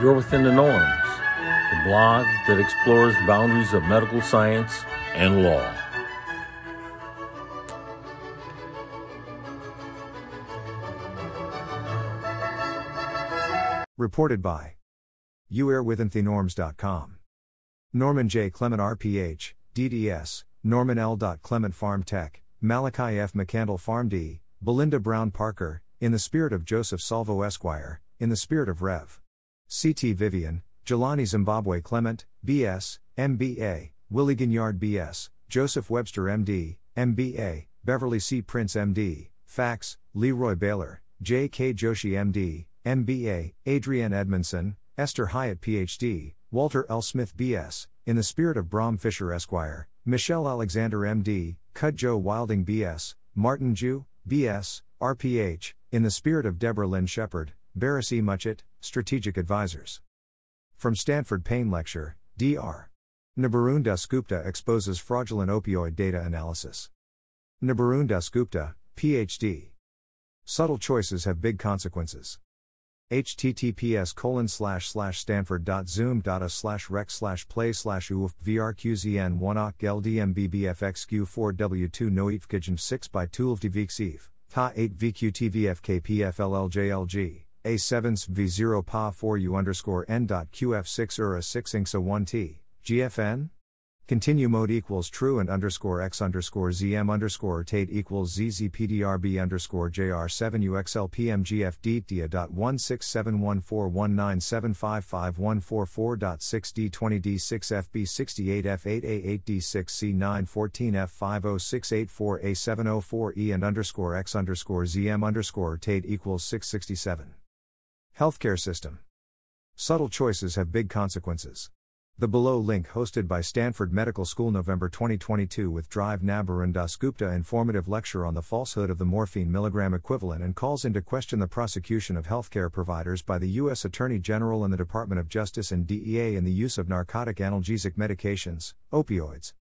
You're Within the Norms, the blog that explores the boundaries of medical science and law. Reported by youarewithinthenorms.com. Norman J. Clement RPH, DDS, Norman L. Clement Pharm Tech, Malachi F. McCandle PharmD, Belinda Brown Parker, in the spirit of Joseph Salvo Esquire, in the spirit of Rev. C.T. Vivian, Jelani Zimbabwe Clement, B.S., M.B.A., Willie Gignard B.S., Joseph Webster M.D., M.B.A., Beverly C. Prince M.D., Fax, Leroy Baylor, J.K. Joshi M.D., M.B.A., Adrienne Edmondson, Esther Hyatt Ph.D., Walter L. Smith B.S., in the spirit of Brom Fisher Esquire, Michelle Alexander M.D., Cud Joe Wilding B.S., Martin Jew, B.S., RPH, in the spirit of Deborah Lynn Shepard, Barris E. Muchett, Strategic Advisors. From Stanford Pain Lecture, Dr. Nabarun Dasgupta exposes fraudulent opioid data analysis. Nabarun Dasgupta, PhD. Subtle choices have big consequences https colon slash slash stanford.zoom.a slash rec slash play slash uf vrqzn 1 ok ldmbbfxq4 w2 noifkijm 6 by 12 dvxiv ta 8 vqtvfkpflljlg a7 v0 pa 4 u underscore n dot qf6 ura 6 ingsa 1 t gfn Continue mode equals true and underscore x underscore zm underscore tate equals zzpdrb underscore jr7 uxlpmgfdtia dot 1671419755144.6 d20 d6 fb68 f8a8 d6 c914 f50684 a704 e and underscore x underscore zm underscore tate equals 667. Healthcare system. Subtle choices have big consequences. The below link hosted by Stanford Medical School November 2022 with Drive Nabarun Dasgupta informative lecture on the falsehood of the morphine milligram equivalent and calls into question the prosecution of healthcare providers by the U.S. Attorney General and the Department of Justice and DEA in the use of narcotic analgesic medications, opioids.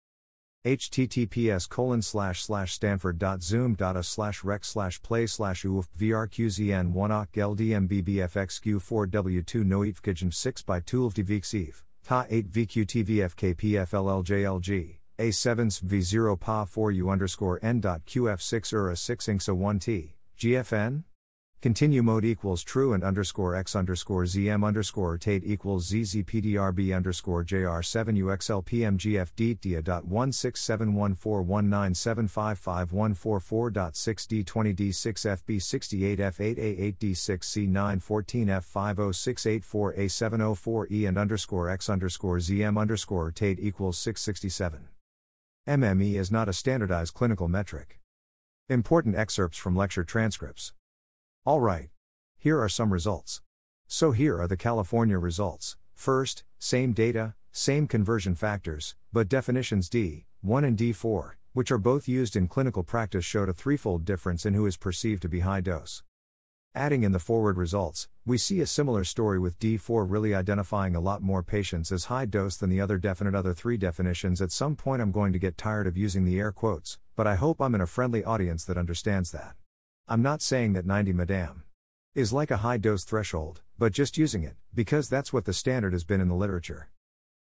Https colon slash slash stanford.zoom.a slash rec slash play slash uf vrqzn 1 ok ldmbbfxq4 w2 noifkijm 6 by 12 dvxiv Ta 8 VQTVFKPFLLJLG, A7s V0 Pa 4 U underscore N dot QF6 URA 6 INXA 1 T, GFN? Continue mode equals true and underscore x underscore zm underscore tate equals zzpdrb underscore jr7 uxlpmgfdtia dot 1671419755144.6 d20 d6 fb68 f8a8 d6 c914 f50684 a704 e and underscore x underscore zm underscore tate equals 667. MME is not a standardized clinical metric. Important excerpts from lecture transcripts. Alright. Here are some results. So here are the California results. First, same data, same conversion factors, but definitions D, 1 and D4, which are both used in clinical practice, showed a threefold difference in who is perceived to be high dose. Adding in the forward results, we see a similar story with D4 really identifying a lot more patients as high dose than the other definite other three definitions. At some point, I'm going to get tired of using the air quotes, but I hope I'm in a friendly audience that understands that. I'm not saying that 90 madam is like a high dose threshold, but just using it, because that's what the standard has been in the literature.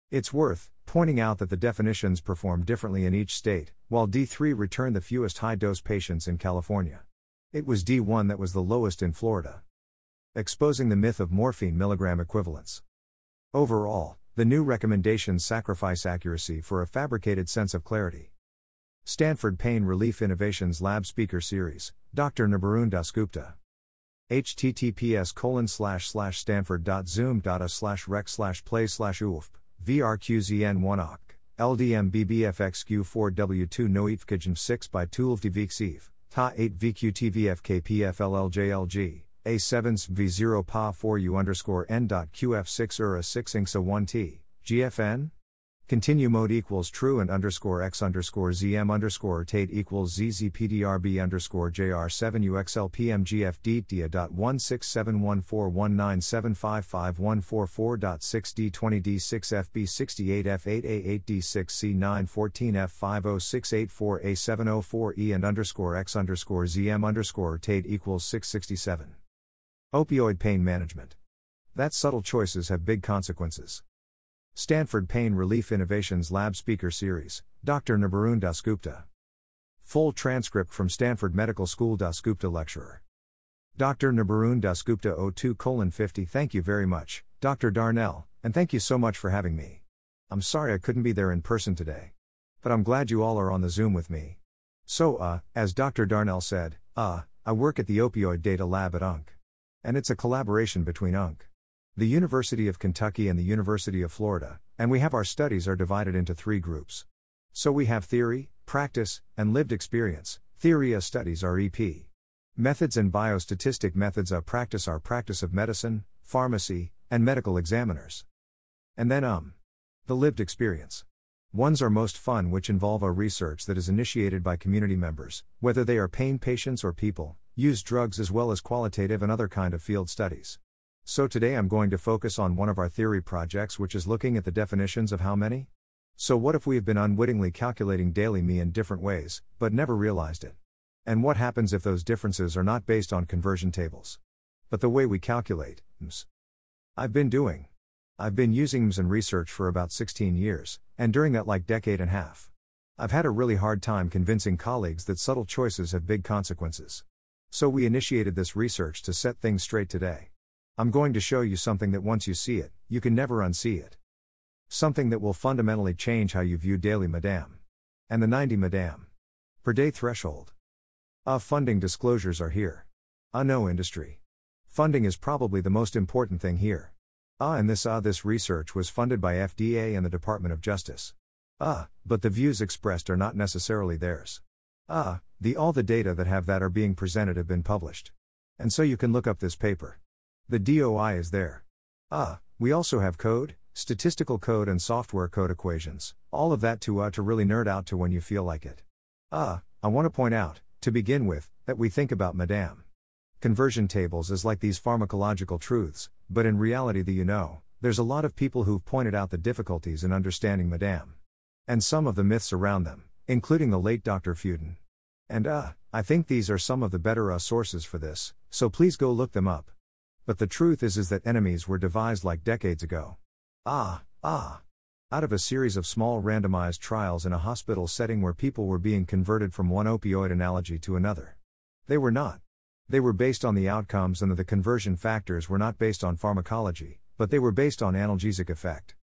It's worth pointing out that the definitions perform differently in each state, while D3 returned the fewest high dose patients in California. It was D1 that was the lowest in Florida. Exposing the myth of morphine milligram equivalents. Overall, the new recommendations sacrifice accuracy for a fabricated sense of clarity. Stanford Pain Relief Innovations Lab Speaker Series, Dr. Nabarun Dasgupta. https colon slash slash stanford.zoom.a slash rec slash play slash ufp, vrqzn1 ok, ldmbbfxq4w2 noifkijm 6 by 12 dvxiv, ta 8 vqtvfkpflljlg, a7s v0 pa 4 u underscore n dot qf6 ura 6 ingsa 1 t, gfn? Continue mode equals true and underscore x underscore zm underscore tate equals zzpdrb underscore jr7 uxlpmgfdtia dot 1671419755144.6 d20 d6 fb68 f8a8 d6 c914 f50684 a704 e and underscore x underscore zm underscore tate equals 667. Opioid pain management. That subtle choices have big consequences. Stanford Pain Relief Innovations Lab Speaker Series, Dr. Nabarun Dasgupta. Full transcript from Stanford Medical School Dasgupta Lecturer. Dr. Nabarun Dasgupta 02 50 Thank you very much, Dr. Darnell, and thank you so much for having me. I'm sorry I couldn't be there in person today. But I'm glad you all are on the Zoom with me. So, uh, as Dr. Darnell said, uh, I work at the Opioid Data Lab at UNC. And it's a collaboration between UNC, the University of Kentucky, and the University of Florida, and we have our studies are divided into three groups. So we have theory, practice, and lived experience. Theory studies are EP. Methods and biostatistic methods of practice are practice of medicine, pharmacy, and medical examiners. And then um. The lived experience. Ones are most fun, which involve a research that is initiated by community members, whether they are pain patients or people, use drugs as well as qualitative and other kind of field studies. So today I'm going to focus on one of our theory projects which is looking at the definitions of how many? So what if we have been unwittingly calculating daily me in different ways, but never realized it? And what happens if those differences are not based on conversion tables? But the way we calculate, ms. I've been doing. I've been using MS in research for about 16 years, and during that like decade and a half. I've had a really hard time convincing colleagues that subtle choices have big consequences. So we initiated this research to set things straight today. I'm going to show you something that once you see it, you can never unsee it. Something that will fundamentally change how you view daily Madame. And the 90 Madame. Per day threshold. Ah, funding disclosures are here. Ah, no industry. Funding is probably the most important thing here. Ah, and this ah, this research was funded by FDA and the Department of Justice. Ah, but the views expressed are not necessarily theirs. Ah, the all the data that have that are being presented have been published. And so you can look up this paper. The DOI is there. Ah, we also have code, statistical code and software code equations. All of that to uh to really nerd out to when you feel like it. Ah, I want to point out, to begin with, that we think about Madame. Conversion tables is like these pharmacological truths, but in reality, the you know, there's a lot of people who've pointed out the difficulties in understanding Madame. And some of the myths around them, including the late Dr. Fuden. And uh, I think these are some of the better uh sources for this, so please go look them up. But the truth is is that enemies were devised like decades ago. Ah, ah. Out of a series of small randomized trials in a hospital setting where people were being converted from one opioid analogy to another. They were not. They were based on the outcomes and the conversion factors were not based on pharmacology, but they were based on analgesic effect.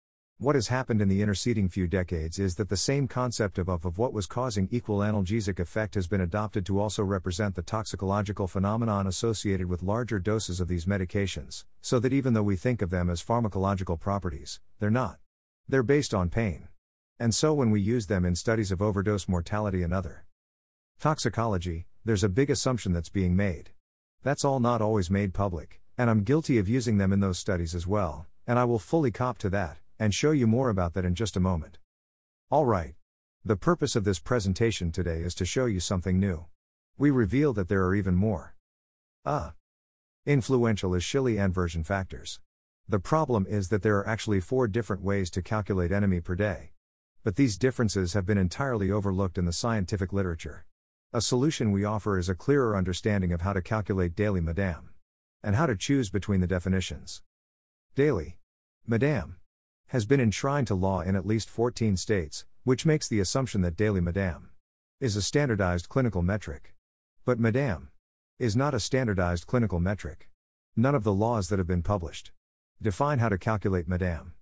What has happened in the interceding few decades is that the same concept of, of, of what was causing equal analgesic effect has been adopted to also represent the toxicological phenomenon associated with larger doses of these medications, so that even though we think of them as pharmacological properties, they're not. They're based on pain. And so when we use them in studies of overdose mortality and other toxicology, there's a big assumption that's being made. That's all not always made public, and I'm guilty of using them in those studies as well, and I will fully cop to that, and show you more about that in just a moment. Alright. The purpose of this presentation today is to show you something new. We reveal that there are even more. Ah. Influential is Shilley version factors. The problem is that there are actually four different ways to calculate enemy per day. But these differences have been entirely overlooked in the scientific literature. A solution we offer is a clearer understanding of how to calculate daily Madame. And how to choose between the definitions. Daily. Madame. Has been enshrined to law in at least 14 states, which makes the assumption that daily Madame. Is a standardized clinical metric. But Madame. Is not a standardized clinical metric. None of the laws that have been published. Define how to calculate Madame.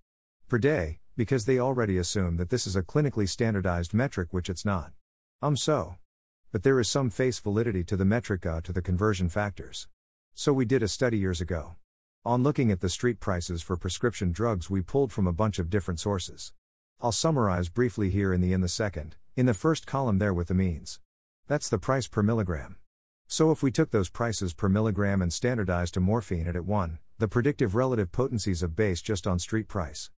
Per day, because they already assume that this is a clinically standardized metric which it's not. Um so. But there is some face validity to the metric uh, to the conversion factors. So we did a study years ago. On looking at the street prices for prescription drugs, we pulled from a bunch of different sources. I'll summarize briefly here in the in the second, in the first column there with the means. That's the price per milligram. So if we took those prices per milligram and standardized to morphine at at 1, the predictive relative potencies of base just on street price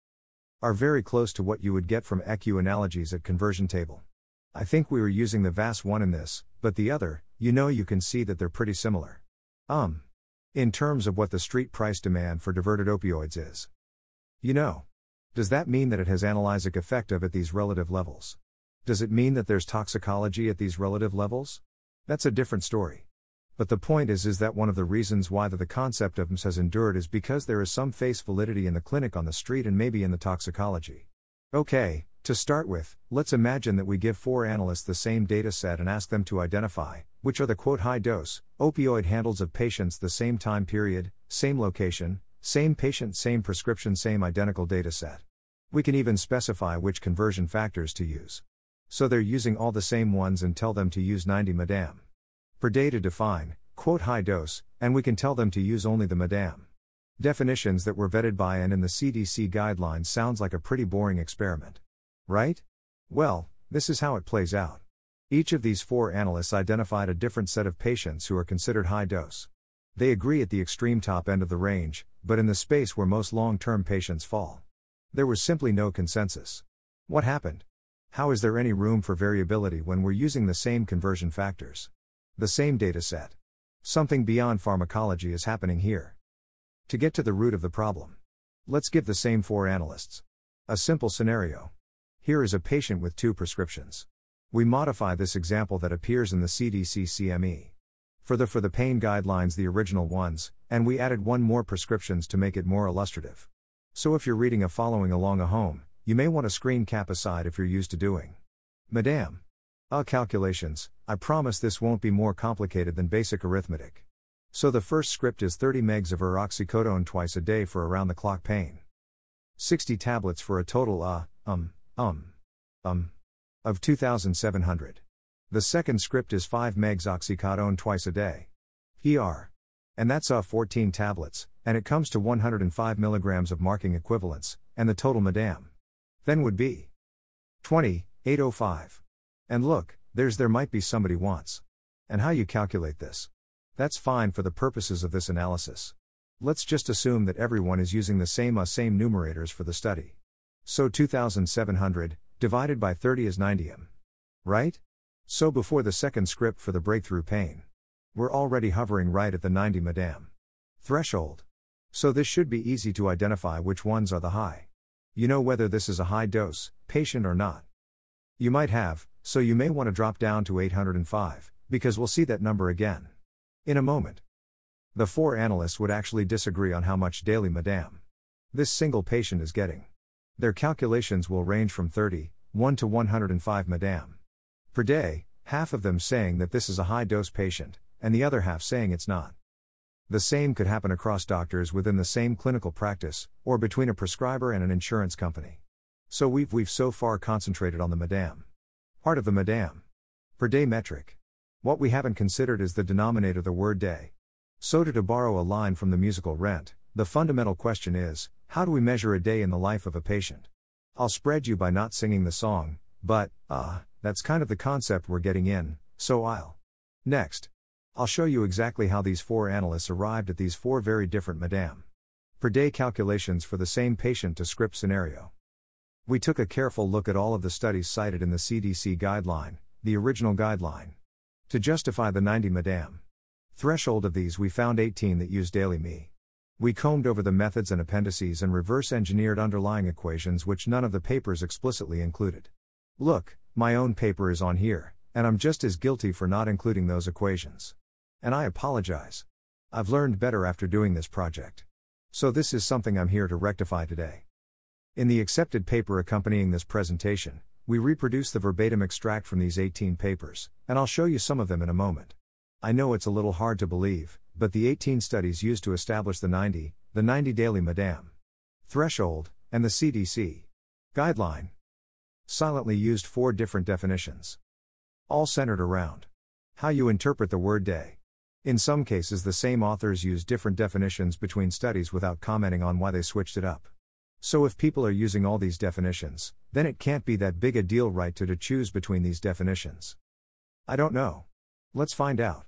are very close to what you would get from equianalgesic conversion table. I think we were using the VAS one in this, but the other, you know, you can see that they're pretty similar. Um. In terms of what the street price demand for diverted opioids is. You know. Does that mean that it has analgesic effect of at these relative levels? Does it mean that there's toxicology at these relative levels? That's a different story. But the point is is that one of the reasons why the, the concept of MS has endured is because there is some face validity in the clinic on the street and maybe in the toxicology. Okay, to start with, let's imagine that we give four analysts the same data set and ask them to identify which are the quote high dose opioid handles of patients the same time period, same location, same patient, same prescription, same identical data set. We can even specify which conversion factors to use. So they're using all the same ones and tell them to use 90 madam per day to define, quote high dose, and we can tell them to use only the madam. Definitions that were vetted by and in the CDC guidelines sounds like a pretty boring experiment. Right? Well, this is how it plays out. Each of these four analysts identified a different set of patients who are considered high dose. They agree at the extreme top end of the range, but in the space where most long term patients fall. There was simply no consensus. What happened? How is there any room for variability when we're using the same conversion factors? The same data set. Something beyond pharmacology is happening here. To get to the root of the problem, let's give the same four analysts. A simple scenario. Here is a patient with two prescriptions. We modify this example that appears in the CDC CME. For the for the pain guidelines the original ones, and we added one more prescriptions to make it more illustrative. So if you're reading a following along a home, you may want to screen cap aside if you're used to doing. Madame. Uh calculations, I promise this won't be more complicated than basic arithmetic. So the first script is 30 megs of oxycodone twice a day for around the clock pain. 60 tablets for a total uh, um, um, um, of 2700. The second script is 5 megs oxycodone twice a day. ER. And that's uh 14 tablets, and it comes to 105 milligrams of marking equivalents, and the total madam. Then would be 20, 805. And look, there's there might be somebody wants. And how you calculate this. That's fine for the purposes of this analysis. Let's just assume that everyone is using the same uh, same numerators for the study. So 2700 divided by 30 is 90m. Right? So before the second script for the breakthrough pain, we're already hovering right at the 90 madam threshold. So this should be easy to identify which ones are the high. You know whether this is a high dose patient or not. You might have, so you may want to drop down to 805 because we'll see that number again. In a moment. The four analysts would actually disagree on how much daily Madame this single patient is getting. Their calculations will range from 30, 1 to 105 Madame per day, half of them saying that this is a high dose patient, and the other half saying it's not. The same could happen across doctors within the same clinical practice, or between a prescriber and an insurance company. So we've, we've so far concentrated on the Madame part of the Madame per day metric. What we haven't considered is the denominator, the word day. So, to, to borrow a line from the musical Rent, the fundamental question is how do we measure a day in the life of a patient? I'll spread you by not singing the song, but, ah, uh, that's kind of the concept we're getting in, so I'll. Next. I'll show you exactly how these four analysts arrived at these four very different Madame per day calculations for the same patient to script scenario. We took a careful look at all of the studies cited in the CDC guideline, the original guideline. To justify the 90 Madame threshold of these, we found 18 that used daily me. We combed over the methods and appendices and reverse engineered underlying equations which none of the papers explicitly included. Look, my own paper is on here, and I'm just as guilty for not including those equations. And I apologize. I've learned better after doing this project. So, this is something I'm here to rectify today. In the accepted paper accompanying this presentation, we reproduce the verbatim extract from these 18 papers, and I'll show you some of them in a moment. I know it's a little hard to believe, but the 18 studies used to establish the 90, the 90 daily Madame threshold, and the CDC guideline silently used four different definitions. All centered around how you interpret the word day. In some cases, the same authors use different definitions between studies without commenting on why they switched it up. So if people are using all these definitions, then it can't be that big a deal right to, to choose between these definitions. I don't know. Let's find out.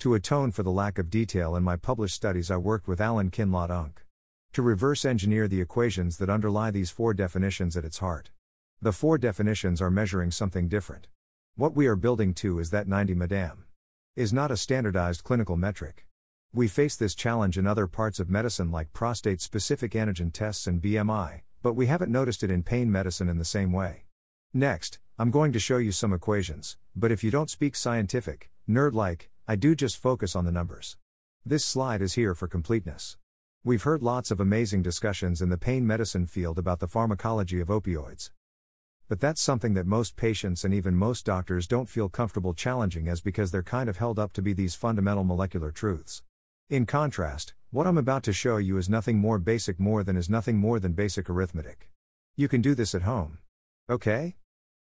To atone for the lack of detail in my published studies, I worked with Alan Kinlaw UNC. To reverse engineer the equations that underlie these four definitions at its heart. The four definitions are measuring something different. What we are building to is that 90 Madame is not a standardized clinical metric. We face this challenge in other parts of medicine like prostate specific antigen tests and BMI, but we haven't noticed it in pain medicine in the same way. Next, I'm going to show you some equations, but if you don't speak scientific, nerd like, I do just focus on the numbers. This slide is here for completeness. We've heard lots of amazing discussions in the pain medicine field about the pharmacology of opioids. But that's something that most patients and even most doctors don't feel comfortable challenging as because they're kind of held up to be these fundamental molecular truths. In contrast, what I'm about to show you is nothing more basic more than is nothing more than basic arithmetic. You can do this at home. Okay?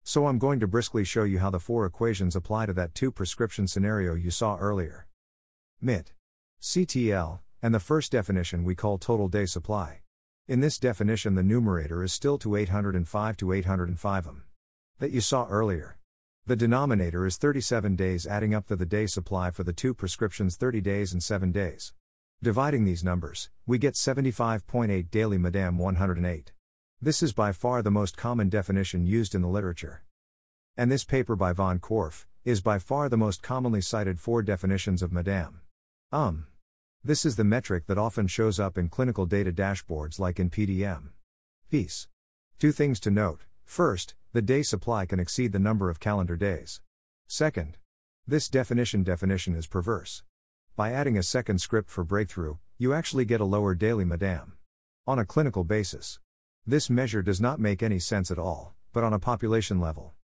So I'm going to briskly show you how the four equations apply to that two prescription scenario you saw earlier. MIT. CTL, and the first definition we call total day supply. In this definition, the numerator is still to 805 to 805 m. That you saw earlier. The denominator is 37 days, adding up to the day supply for the two prescriptions 30 days and 7 days. Dividing these numbers, we get 75.8 daily Madame 108. This is by far the most common definition used in the literature. And this paper by von Korff is by far the most commonly cited four definitions of Madame. Um. This is the metric that often shows up in clinical data dashboards like in PDM. Peace. Two things to note. First, the day supply can exceed the number of calendar days. Second, this definition definition is perverse. By adding a second script for breakthrough, you actually get a lower daily Madame. On a clinical basis. This measure does not make any sense at all, but on a population level.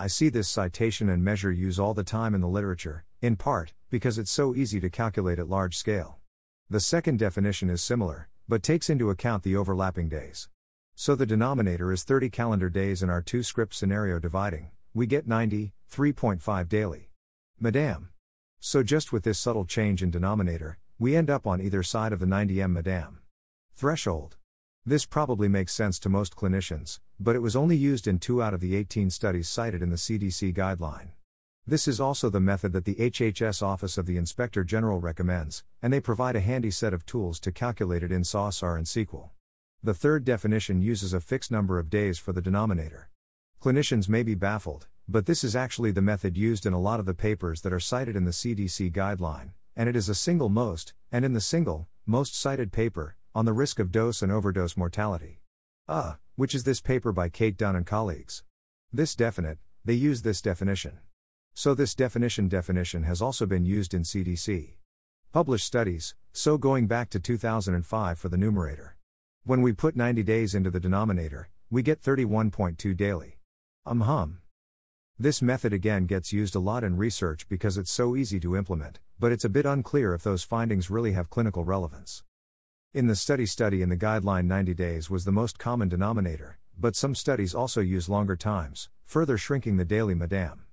I see this citation and measure use all the time in the literature, in part, because it's so easy to calculate at large scale. The second definition is similar, but takes into account the overlapping days. So the denominator is 30 calendar days in our two script scenario dividing, we get 90, 3.5 daily. Madame. So just with this subtle change in denominator, we end up on either side of the 90m Madame. Threshold. This probably makes sense to most clinicians, but it was only used in 2 out of the 18 studies cited in the CDC guideline. This is also the method that the HHS Office of the Inspector General recommends, and they provide a handy set of tools to calculate it in SAS-R and SQL. The third definition uses a fixed number of days for the denominator. Clinicians may be baffled, but this is actually the method used in a lot of the papers that are cited in the CDC guideline, and it is a single most, and in the single, most cited paper, on the risk of dose and overdose mortality. Uh, which is this paper by Kate Dunn and colleagues. This definite, they use this definition. So this definition definition has also been used in CDC. Published studies, so going back to 2005 for the numerator. When we put 90 days into the denominator, we get 31.2 daily. Um hum. This method again gets used a lot in research because it's so easy to implement, but it's a bit unclear if those findings really have clinical relevance. In the study study in the guideline 90 days was the most common denominator, but some studies also use longer times, further shrinking the daily madam.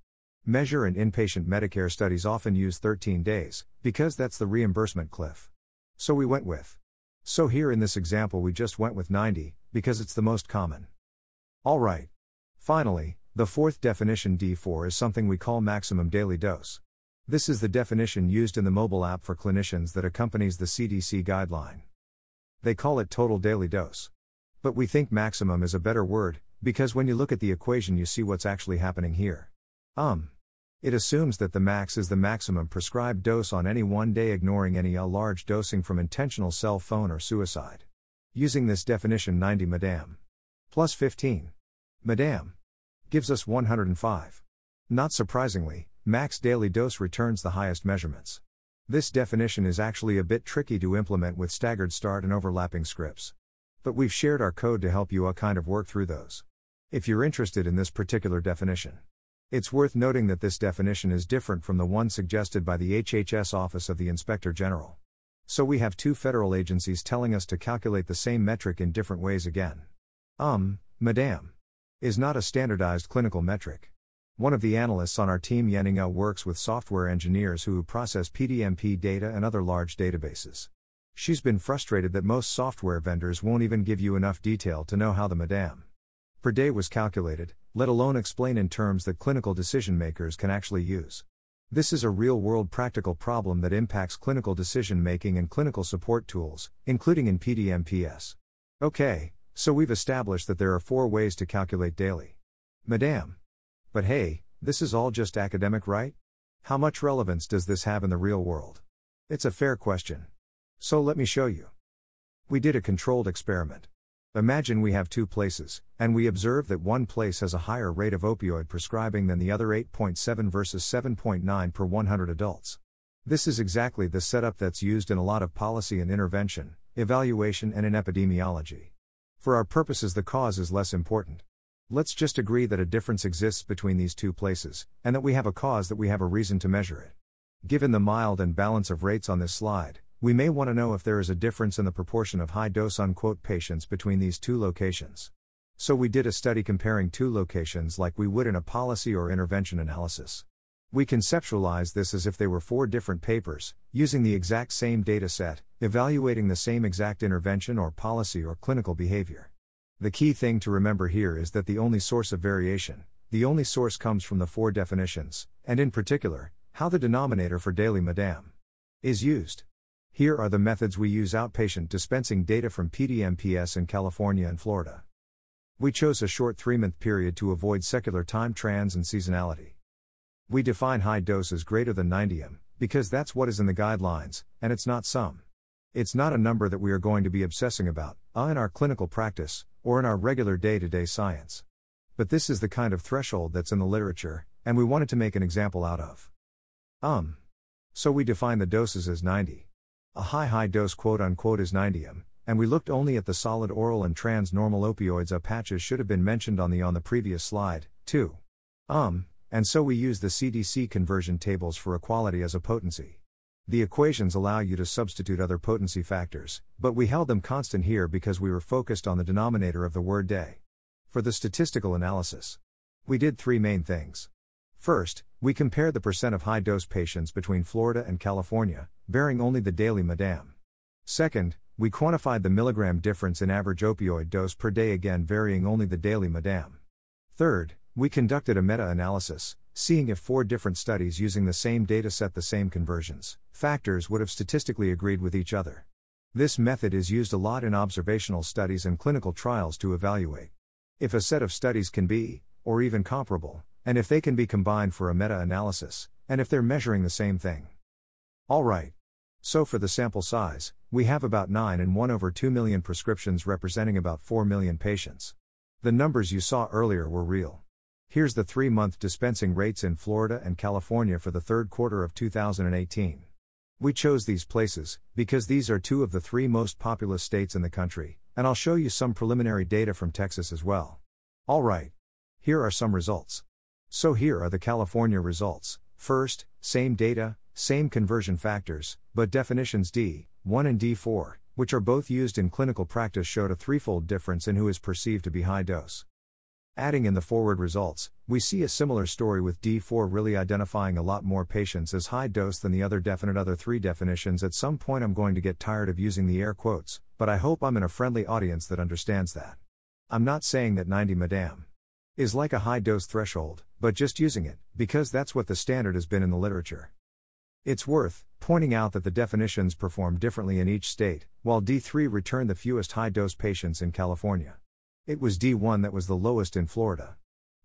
Measure and inpatient Medicare studies often use 13 days, because that's the reimbursement cliff. So we went with. So here in this example, we just went with 90, because it's the most common. Alright. Finally, the fourth definition D4 is something we call maximum daily dose. This is the definition used in the mobile app for clinicians that accompanies the CDC guideline. They call it total daily dose. But we think maximum is a better word, because when you look at the equation, you see what's actually happening here. Um. It assumes that the max is the maximum prescribed dose on any one day, ignoring any a large dosing from intentional cell phone or suicide. Using this definition, 90 Madame plus 15 Madame gives us 105. Not surprisingly, max daily dose returns the highest measurements. This definition is actually a bit tricky to implement with staggered start and overlapping scripts. But we've shared our code to help you a kind of work through those. If you're interested in this particular definition, it's worth noting that this definition is different from the one suggested by the HHS Office of the Inspector General. So we have two federal agencies telling us to calculate the same metric in different ways again. Um, Madame, is not a standardized clinical metric. One of the analysts on our team, Yeninga, works with software engineers who process PDMP data and other large databases. She's been frustrated that most software vendors won't even give you enough detail to know how the Madame per day was calculated, let alone explain in terms that clinical decision makers can actually use. This is a real world practical problem that impacts clinical decision making and clinical support tools, including in PDMPS. Okay, so we've established that there are four ways to calculate daily. Madame. But hey, this is all just academic, right? How much relevance does this have in the real world? It's a fair question. So let me show you. We did a controlled experiment. Imagine we have two places, and we observe that one place has a higher rate of opioid prescribing than the other 8.7 versus 7.9 per 100 adults. This is exactly the setup that's used in a lot of policy and intervention, evaluation, and in epidemiology. For our purposes, the cause is less important. Let's just agree that a difference exists between these two places, and that we have a cause that we have a reason to measure it. Given the mild and balance of rates on this slide, we may want to know if there is a difference in the proportion of high dose unquote patients between these two locations. So we did a study comparing two locations like we would in a policy or intervention analysis. We conceptualize this as if they were four different papers, using the exact same data set, evaluating the same exact intervention or policy or clinical behavior. The key thing to remember here is that the only source of variation, the only source comes from the four definitions, and in particular, how the denominator for daily madam is used. Here are the methods we use outpatient dispensing data from PDMPS in California and Florida. We chose a short three month period to avoid secular time trans and seasonality. We define high dose as greater than 90 m, because that's what is in the guidelines, and it's not some. It's not a number that we are going to be obsessing about, uh, in our clinical practice, or in our regular day to day science. But this is the kind of threshold that's in the literature, and we wanted to make an example out of. Um. So we define the doses as 90. A high high dose quote unquote is 90 m, and we looked only at the solid oral and transdermal opioids. A patches should have been mentioned on the on the previous slide, too. Um, and so we use the CDC conversion tables for equality as a potency. The equations allow you to substitute other potency factors, but we held them constant here because we were focused on the denominator of the word day. For the statistical analysis, we did three main things. First, we compared the percent of high dose patients between Florida and California, bearing only the daily madam. Second, we quantified the milligram difference in average opioid dose per day, again varying only the daily madam. Third, we conducted a meta analysis, seeing if four different studies using the same data set, the same conversions, factors would have statistically agreed with each other. This method is used a lot in observational studies and clinical trials to evaluate if a set of studies can be, or even comparable, and if they can be combined for a meta analysis, and if they're measuring the same thing. Alright. So for the sample size, we have about 9 and 1 over 2 million prescriptions representing about 4 million patients. The numbers you saw earlier were real. Here's the three month dispensing rates in Florida and California for the third quarter of 2018. We chose these places because these are two of the three most populous states in the country, and I'll show you some preliminary data from Texas as well. Alright. Here are some results. So here are the California results. First, same data, same conversion factors, but definitions D, 1 and D4, which are both used in clinical practice, showed a threefold difference in who is perceived to be high dose. Adding in the forward results, we see a similar story with D4 really identifying a lot more patients as high dose than the other definite other three definitions. At some point, I'm going to get tired of using the air quotes, but I hope I'm in a friendly audience that understands that. I'm not saying that 90 madam is like a high dose threshold, but just using it, because that's what the standard has been in the literature. It's worth pointing out that the definitions perform differently in each state, while D3 returned the fewest high dose patients in California. It was D1 that was the lowest in Florida.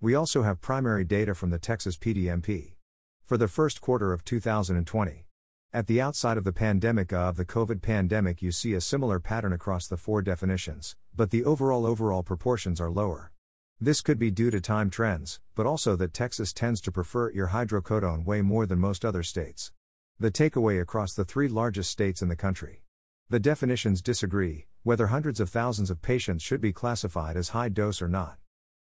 We also have primary data from the Texas PDMP. For the first quarter of 2020. At the outside of the pandemic uh, of the COVID pandemic, you see a similar pattern across the four definitions, but the overall overall proportions are lower. This could be due to time trends, but also that Texas tends to prefer your hydrocodone way more than most other states. The takeaway across the three largest states in the country. The definitions disagree, whether hundreds of thousands of patients should be classified as high dose or not.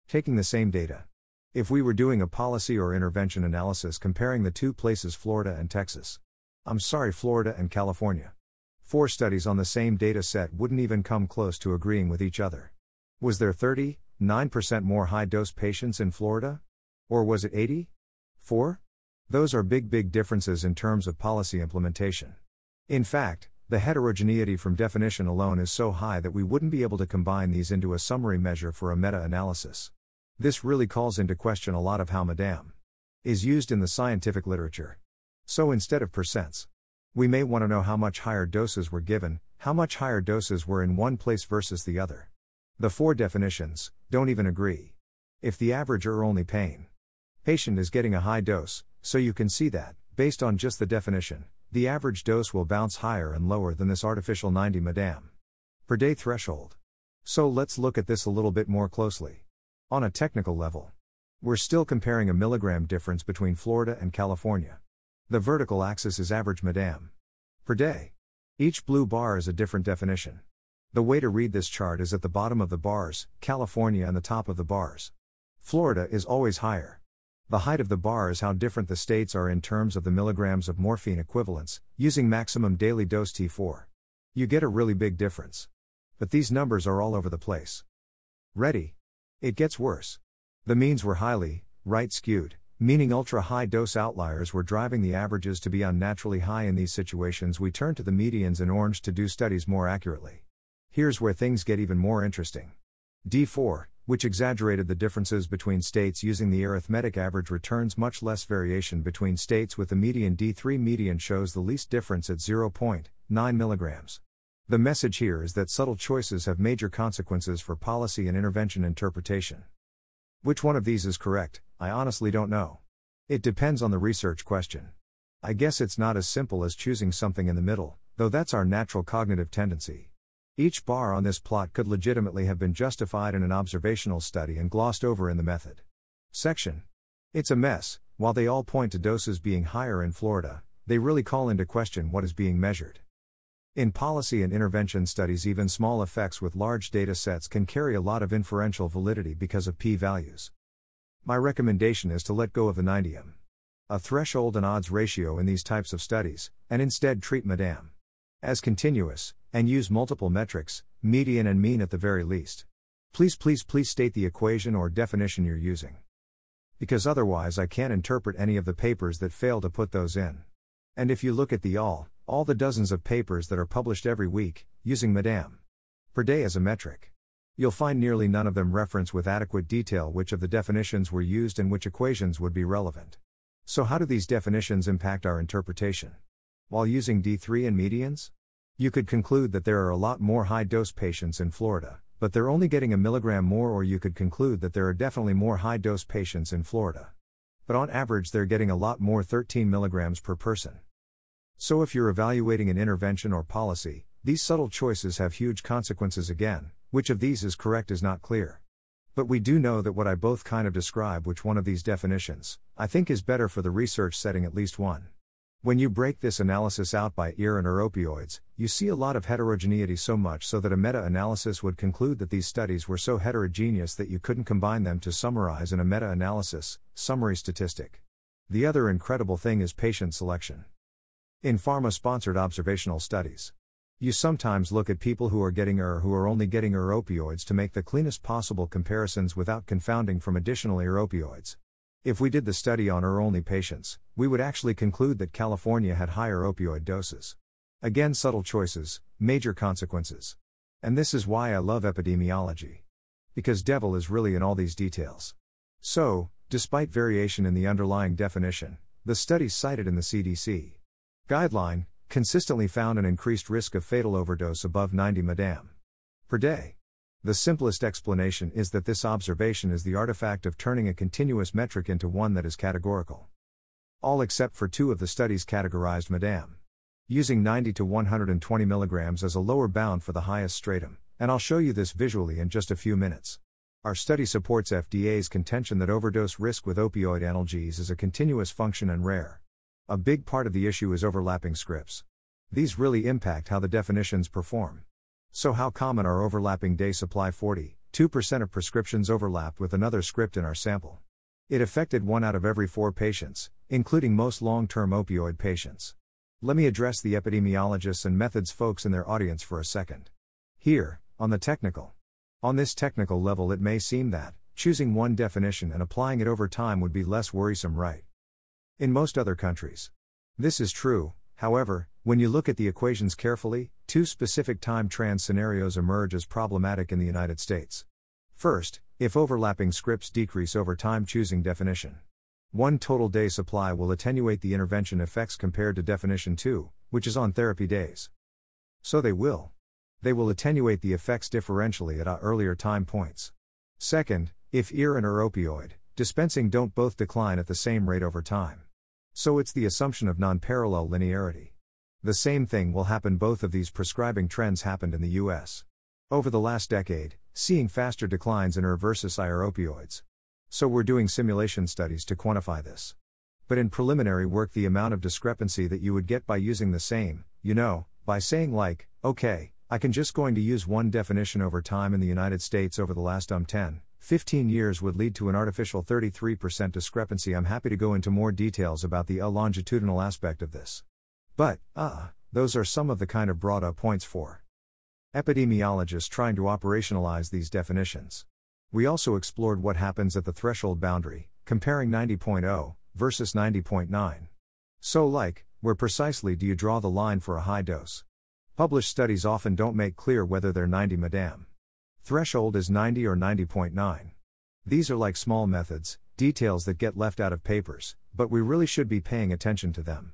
Taking the same data. If we were doing a policy or intervention analysis comparing the two places, Florida and Texas. I'm sorry, Florida and California. Four studies on the same data set wouldn't even come close to agreeing with each other. Was there 30, 9% more high dose patients in Florida? Or was it 80? 4? Those are big, big differences in terms of policy implementation. In fact, the heterogeneity from definition alone is so high that we wouldn't be able to combine these into a summary measure for a meta analysis. This really calls into question a lot of how Madam is used in the scientific literature. So instead of percents, we may want to know how much higher doses were given, how much higher doses were in one place versus the other. The four definitions don't even agree. If the average or only pain patient is getting a high dose, so you can see that, based on just the definition, the average dose will bounce higher and lower than this artificial 90 madam per day threshold. So let's look at this a little bit more closely. On a technical level, we're still comparing a milligram difference between Florida and California. The vertical axis is average MADAM per day. Each blue bar is a different definition. The way to read this chart is at the bottom of the bars, California, and the top of the bars. Florida is always higher. The height of the bar is how different the states are in terms of the milligrams of morphine equivalents, using maximum daily dose D4. You get a really big difference. But these numbers are all over the place. Ready? It gets worse. The means were highly, right skewed, meaning ultra high dose outliers were driving the averages to be unnaturally high in these situations. We turn to the medians in orange to do studies more accurately. Here's where things get even more interesting. D4, which exaggerated the differences between states using the arithmetic average, returns much less variation between states with the median D3 median shows the least difference at 0.9 mg. The message here is that subtle choices have major consequences for policy and intervention interpretation. Which one of these is correct, I honestly don't know. It depends on the research question. I guess it's not as simple as choosing something in the middle, though that's our natural cognitive tendency. Each bar on this plot could legitimately have been justified in an observational study and glossed over in the method. Section. It's a mess, while they all point to doses being higher in Florida, they really call into question what is being measured. In policy and intervention studies, even small effects with large data sets can carry a lot of inferential validity because of p values. My recommendation is to let go of the 90m, a threshold and odds ratio in these types of studies, and instead treat MADAM as continuous, and use multiple metrics, median and mean at the very least. Please, please, please state the equation or definition you're using. Because otherwise, I can't interpret any of the papers that fail to put those in. And if you look at the all, all the dozens of papers that are published every week, using MADAM per day as a metric, you'll find nearly none of them reference with adequate detail which of the definitions were used and which equations would be relevant. So, how do these definitions impact our interpretation? While using D3 and medians? You could conclude that there are a lot more high dose patients in Florida, but they're only getting a milligram more, or you could conclude that there are definitely more high dose patients in Florida. But on average, they're getting a lot more 13 milligrams per person. So if you're evaluating an intervention or policy, these subtle choices have huge consequences again, which of these is correct is not clear. But we do know that what I both kind of describe which one of these definitions, I think is better for the research setting at least one. When you break this analysis out by ear and or opioids, you see a lot of heterogeneity so much so that a meta analysis would conclude that these studies were so heterogeneous that you couldn't combine them to summarize in a meta analysis, summary statistic. The other incredible thing is patient selection. In pharma sponsored observational studies, you sometimes look at people who are getting ER who are only getting ER opioids to make the cleanest possible comparisons without confounding from additional ER opioids. If we did the study on ER only patients, we would actually conclude that California had higher opioid doses. Again, subtle choices, major consequences. And this is why I love epidemiology. Because devil is really in all these details. So, despite variation in the underlying definition, the studies cited in the CDC guideline consistently found an increased risk of fatal overdose above 90 madam per day. The simplest explanation is that this observation is the artifact of turning a continuous metric into one that is categorical. All except for two of the studies categorized Madam. Using 90 to 120 mg as a lower bound for the highest stratum, and I'll show you this visually in just a few minutes. Our study supports FDA's contention that overdose risk with opioid analgesics is a continuous function and rare. A big part of the issue is overlapping scripts. These really impact how the definitions perform. So, how common are overlapping day supply 40? 2% of prescriptions overlapped with another script in our sample. It affected one out of every four patients, including most long term opioid patients. Let me address the epidemiologists and methods folks in their audience for a second. Here, on the technical. On this technical level, it may seem that, choosing one definition and applying it over time would be less worrisome, right? In most other countries. This is true, however, when you look at the equations carefully, two specific time trans scenarios emerge as problematic in the United States. First, if overlapping scripts decrease over time, choosing definition. One total day supply will attenuate the intervention effects compared to definition 2, which is on therapy days. So they will. They will attenuate the effects differentially at earlier time points. Second, if ER and ER opioid dispensing don't both decline at the same rate over time. So it's the assumption of non parallel linearity. The same thing will happen. Both of these prescribing trends happened in the US. Over the last decade, seeing faster declines in ER versus IR opioids. So we're doing simulation studies to quantify this. but in preliminary work, the amount of discrepancy that you would get by using the same, you know, by saying, like, okay, I can just going to use one definition over time in the United States over the last um 10, 15 years would lead to an artificial 33% discrepancy. I'm happy to go into more details about the longitudinal aspect of this. But, uh, those are some of the kind of brought up points for epidemiologists trying to operationalize these definitions. We also explored what happens at the threshold boundary, comparing 90.0 versus 90.9. So, like, where precisely do you draw the line for a high dose? Published studies often don't make clear whether they're 90 madam. Threshold is 90 or 90.9. These are like small methods, details that get left out of papers, but we really should be paying attention to them.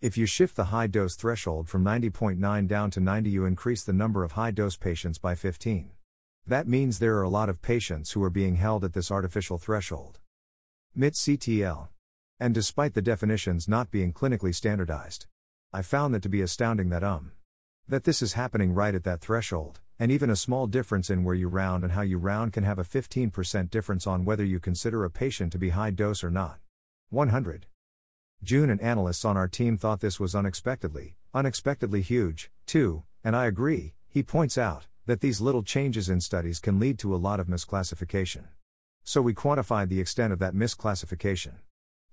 If you shift the high dose threshold from 90.9 down to 90, you increase the number of high dose patients by 15. That means there are a lot of patients who are being held at this artificial threshold. MIT CTL. And despite the definitions not being clinically standardized, I found that to be astounding that um that this is happening right at that threshold, and even a small difference in where you round and how you round can have a 15% difference on whether you consider a patient to be high dose or not. 100. June and analysts on our team thought this was unexpectedly, unexpectedly huge, too, and I agree, he points out, that these little changes in studies can lead to a lot of misclassification. So we quantified the extent of that misclassification.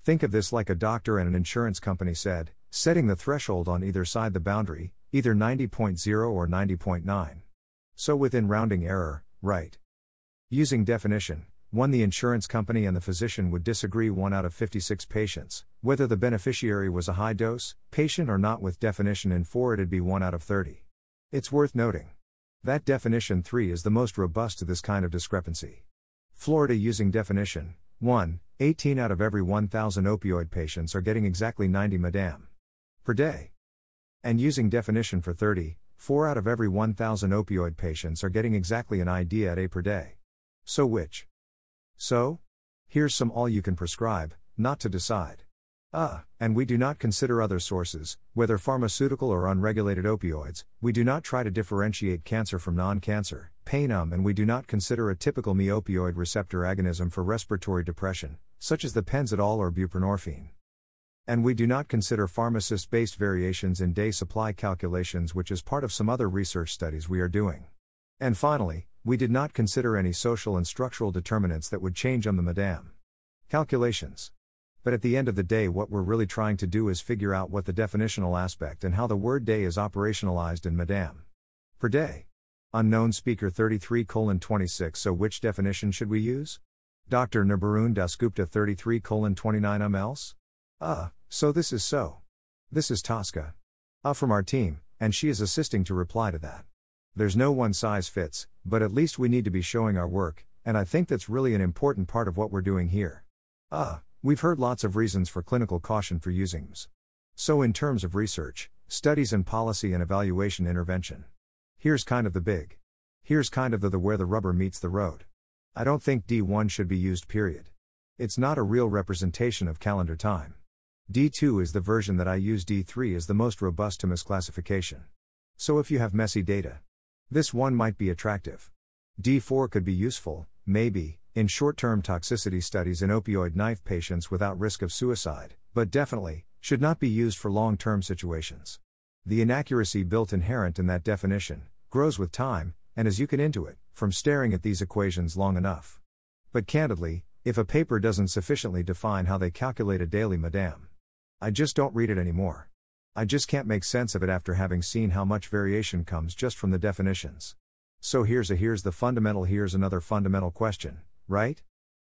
Think of this like a doctor and an insurance company said, setting the threshold on either side the boundary, either 90.0 or 90.9. So within rounding error, right. Using definition, 1. The insurance company and the physician would disagree 1 out of 56 patients, whether the beneficiary was a high dose patient or not. With definition in 4, it'd be 1 out of 30. It's worth noting that definition 3 is the most robust to this kind of discrepancy. Florida using definition 1, 18 out of every 1,000 opioid patients are getting exactly 90 madam per day. And using definition for 30, 4 out of every 1,000 opioid patients are getting exactly an ID at A per day. So which? So? Here's some all you can prescribe, not to decide. Ah, uh, and we do not consider other sources, whether pharmaceutical or unregulated opioids, we do not try to differentiate cancer from non cancer, pain um, and we do not consider a typical mu opioid receptor agonism for respiratory depression, such as tapentadol or buprenorphine. And we do not consider pharmacist based variations in day supply calculations, which is part of some other research studies we are doing. And finally, we did not consider any social and structural determinants that would change on the Madame calculations. But at the end of the day, what we're really trying to do is figure out what the definitional aspect and how the word day is operationalized in Madame per day. Unknown speaker 33 colon 26. So, which definition should we use? Dr. Nabarun Dasgupta 33 colon 29 um else? Uh, so this is so. This is Tosca. Uh, from our team, and she is assisting to reply to that. There's no one size fits, but at least we need to be showing our work, and I think that's really an important part of what we're doing here. Ah, we've heard lots of reasons for clinical caution for using MSS. So, in terms of research, studies, and policy and evaluation intervention, here's kind of the big. Here's kind of the, the where the rubber meets the road. I don't think D1 should be used, period. It's not a real representation of calendar time. D2 is the version that I use, D3 is the most robust to misclassification. So if you have messy data, this one might be attractive. D4 could be useful, maybe, in short term toxicity studies in opioid naive patients without risk of suicide, but definitely, should not be used for long term situations. The inaccuracy built inherent in that definition grows with time, and as you can into it, from staring at these equations long enough. But candidly, if a paper doesn't sufficiently define how they calculate a daily madam, I just don't read it anymore. I just can't make sense of it after having seen how much variation comes just from the definitions. So here's a here's the fundamental here's another fundamental question, right?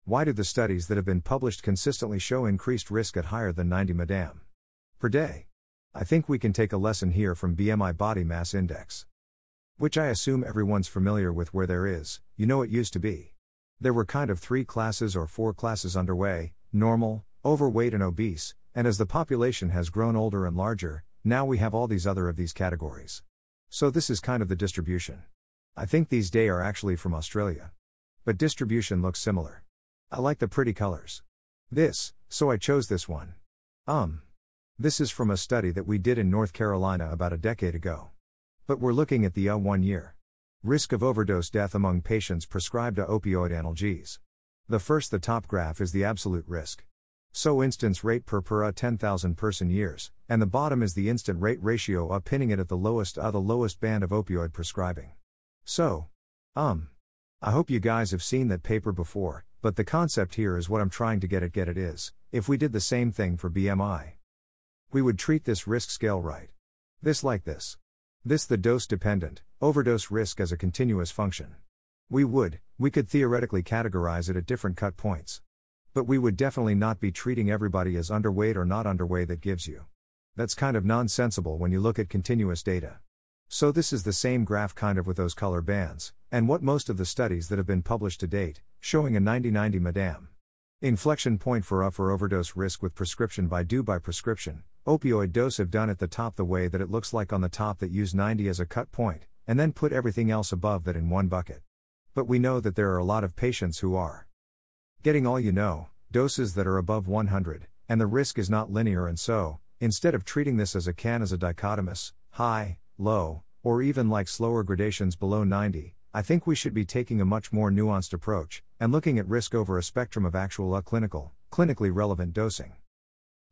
Why do the studies that have been published consistently show increased risk at higher than 90 madam per day? I think we can take a lesson here from BMI body mass index. Which I assume everyone's familiar with where there is, you know it used to be. There were kind of three classes or four classes underway normal, overweight, and obese, and as the population has grown older and larger, now we have all these other of these categories. So this is kind of the distribution. I think these day are actually from Australia. But distribution looks similar. I like the pretty colors. This, so I chose this one. Um. This is from a study that we did in North Carolina about a decade ago. But we're looking at the uh one year. Risk of overdose death among patients prescribed a opioid analgesics. The first, the top graph, is the absolute risk. So instance rate per per a 10,000 person years, and the bottom is the instant rate ratio up pinning it at the lowest uh, the lowest band of opioid prescribing. So, um, I hope you guys have seen that paper before, but the concept here is what I'm trying to get at get it is, if we did the same thing for BMI. We would treat this risk scale right. This like this. This the dose dependent, overdose risk as a continuous function. We would, we could theoretically categorize it at different cut points. But we would definitely not be treating everybody as underweight or not underweight that gives you. That's kind of nonsensical when you look at continuous data. So, this is the same graph kind of with those color bands, and what most of the studies that have been published to date, showing a 90 90 madam. Inflection point for up for overdose risk with prescription by due by prescription. Opioid dose have done at the top the way that it looks like on the top that use 90 as a cut point, and then put everything else above that in one bucket. But we know that there are a lot of patients who are Getting all you know, doses that are above 100, and the risk is not linear, and so, instead of treating this as a can as a dichotomous, high, low, or even like slower gradations below 90, I think we should be taking a much more nuanced approach, and looking at risk over a spectrum of actual uh, clinical, clinically relevant dosing.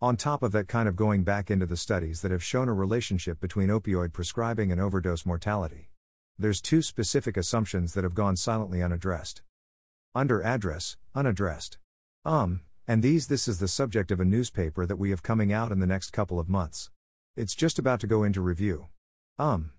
On top of that, kind of going back into the studies that have shown a relationship between opioid prescribing and overdose mortality. There's two specific assumptions that have gone silently unaddressed. Under address, unaddressed. Um, and these this is the subject of a newspaper that we have coming out in the next couple of months. It's just about to go into review. Um.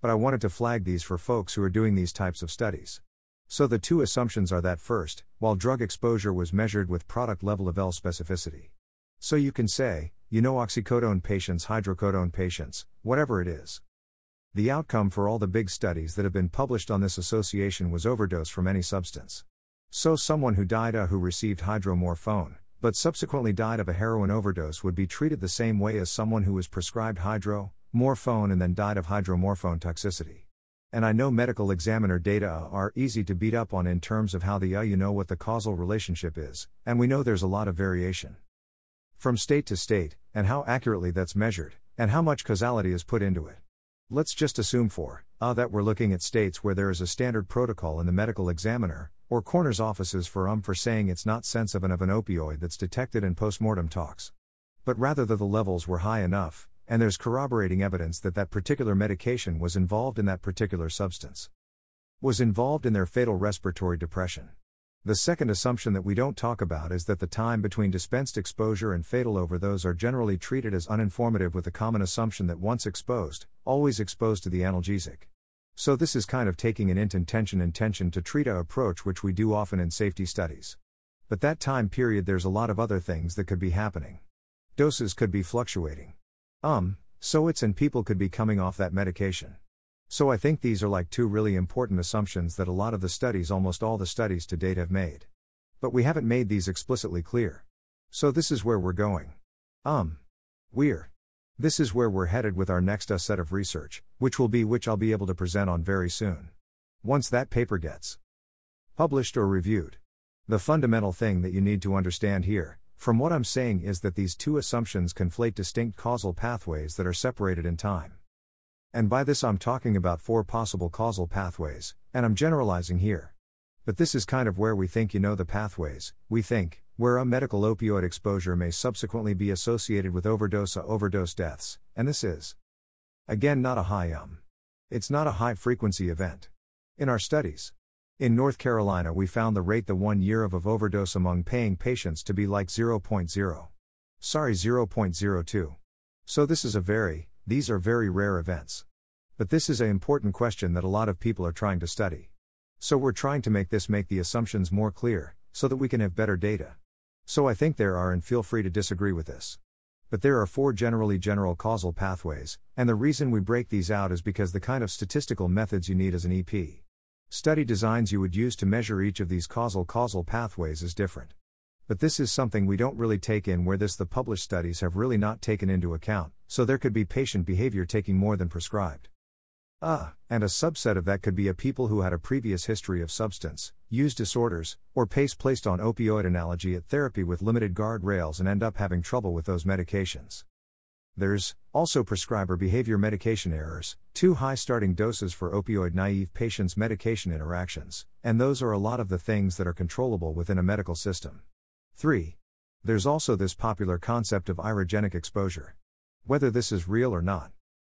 But I wanted to flag these for folks who are doing these types of studies. So the two assumptions are that first, while drug exposure was measured with product level of L specificity. So you can say, you know oxycodone patients, hydrocodone patients, whatever it is. The outcome for all the big studies that have been published on this association was overdose from any substance. So, someone who died a who received hydromorphone, but subsequently died of a heroin overdose would be treated the same way as someone who was prescribed hydro, morphone and then died of hydromorphone toxicity. And I know medical examiner data are easy to beat up on in terms of how the uh, you know what the causal relationship is, and we know there's a lot of variation. From state to state, and how accurately that's measured, and how much causality is put into it. Let's just assume for, uh, that we're looking at states where there is a standard protocol in the medical examiner, or coroner's offices for um for saying it's not sense of an of an opioid that's detected in postmortem talks. But rather that the levels were high enough, and there's corroborating evidence that that particular medication was involved in that particular substance. Was involved in their fatal respiratory depression. The second assumption that we don't talk about is that the time between dispensed exposure and fatal overdose are generally treated as uninformative with the common assumption that once exposed, always exposed to the analgesic. So, this is kind of taking an intention intention to treat a approach which we do often in safety studies. But that time period, there's a lot of other things that could be happening. Doses could be fluctuating. Um, so it's and people could be coming off that medication. So, I think these are like two really important assumptions that a lot of the studies, almost all the studies to date, have made. But we haven't made these explicitly clear. So, this is where we're going. Um, we're this is where we're headed with our next uh, set of research, which will be which I'll be able to present on very soon. Once that paper gets published or reviewed. The fundamental thing that you need to understand here, from what I'm saying, is that these two assumptions conflate distinct causal pathways that are separated in time. And by this, I'm talking about four possible causal pathways, and I'm generalizing here. But this is kind of where we think you know the pathways, we think, where a medical opioid exposure may subsequently be associated with overdose overdose deaths, and this is again not a high um. It's not a high frequency event. In our studies, in North Carolina, we found the rate the one year of, of overdose among paying patients to be like 0.0. Sorry, 0.02. So this is a very, these are very rare events. But this is an important question that a lot of people are trying to study. So we're trying to make this make the assumptions more clear, so that we can have better data. So I think there are, and feel free to disagree with this. But there are four generally general causal pathways, and the reason we break these out is because the kind of statistical methods you need as an EP study designs you would use to measure each of these causal causal pathways is different. But this is something we don't really take in where this the published studies have really not taken into account, so there could be patient behavior taking more than prescribed. Ah, and a subset of that could be a people who had a previous history of substance use disorders, or PACE placed on opioid analgesic therapy with limited guardrails and end up having trouble with those medications. There's also prescriber behavior medication errors, too high starting doses for opioid naive patients' medication interactions, and those are a lot of the things that are controllable within a medical system. 3. There's also this popular concept of iatrogenic exposure. Whether this is real or not.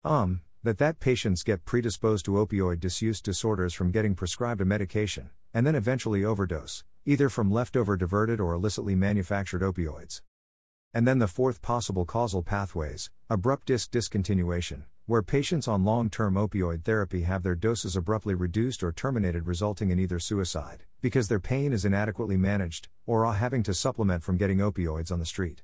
Um, that that patients get predisposed to opioid disuse disorders from getting prescribed a medication, and then eventually overdose, either from leftover diverted or illicitly manufactured opioids. And then the fourth possible causal pathways, abrupt disc discontinuation, where patients on long term opioid therapy have their doses abruptly reduced or terminated, resulting in either suicide, because their pain is inadequately managed, or are having to supplement from getting opioids on the street.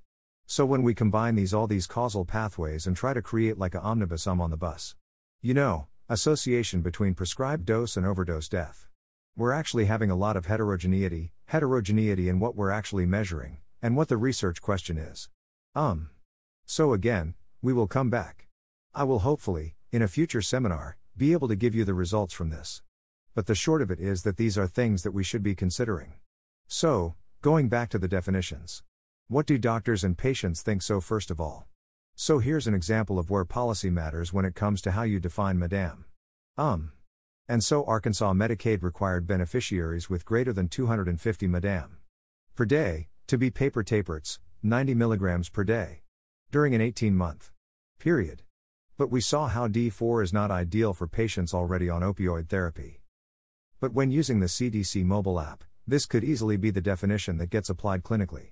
So when we combine these all these causal pathways and try to create like a omnibus um on the bus. You know, association between prescribed dose and overdose death. We're actually having a lot of heterogeneity, heterogeneity in what we're actually measuring, and what the research question is. Um. So again, we will come back. I will hopefully, in a future seminar, be able to give you the results from this. But the short of it is that these are things that we should be considering. So, going back to the definitions. What do doctors and patients think so, first of all? So here's an example of where policy matters when it comes to how you define Madame. Um. And so Arkansas Medicaid required beneficiaries with greater than 250 Madame per day to be paper taperts, 90 milligrams per day during an 18 month period. But we saw how D4 is not ideal for patients already on opioid therapy. But when using the CDC mobile app, this could easily be the definition that gets applied clinically.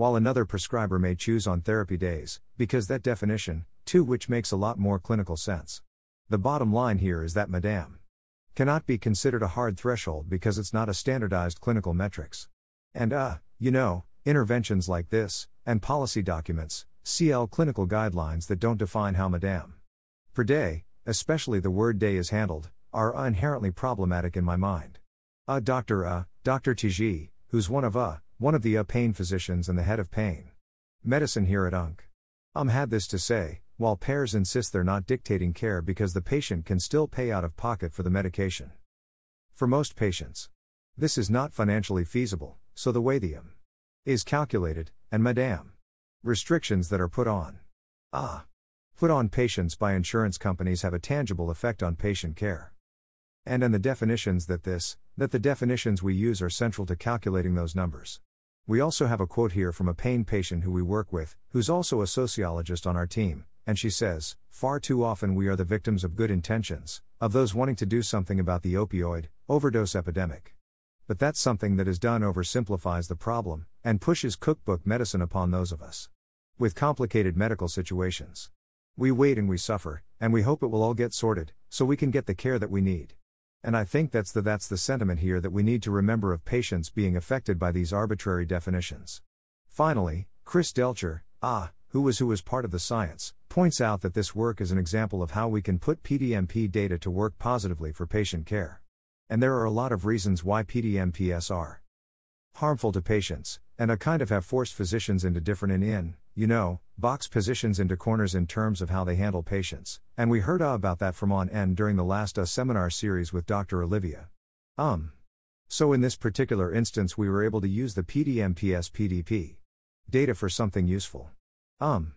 While another prescriber may choose on therapy days, because that definition, too, which makes a lot more clinical sense. The bottom line here is that Madame cannot be considered a hard threshold because it's not a standardized clinical metrics. And uh, you know, interventions like this, and policy documents, CL clinical guidelines that don't define how Madame per day, especially the word day is handled, are inherently problematic in my mind. A uh, Dr. Uh, Dr. Tiji, who's one of uh, one of the uh pain physicians and the head of pain medicine here at UNC. Um had this to say, while pairs insist they're not dictating care because the patient can still pay out of pocket for the medication. For most patients, this is not financially feasible, so the way the um is calculated, and Madame Restrictions that are put on. Ah. Put on patients by insurance companies have a tangible effect on patient care. And and the definitions that this, that the definitions we use are central to calculating those numbers. We also have a quote here from a pain patient who we work with, who's also a sociologist on our team, and she says, Far too often we are the victims of good intentions, of those wanting to do something about the opioid overdose epidemic. But that's something that is done oversimplifies the problem, and pushes cookbook medicine upon those of us with complicated medical situations. We wait and we suffer, and we hope it will all get sorted, so we can get the care that we need. And I think that's the that's the sentiment here that we need to remember of patients being affected by these arbitrary definitions. Finally, Chris Delcher, ah, who was who was part of the science, points out that this work is an example of how we can put PDMP data to work positively for patient care. And there are a lot of reasons why PDMPs are harmful to patients, and a kind of have forced physicians into different in in, you know, box positions into corners in terms of how they handle patients. And we heard about that from on end during the last uh, seminar series with Dr. Olivia. Um. So in this particular instance we were able to use the PDMPS PDP data for something useful. Um.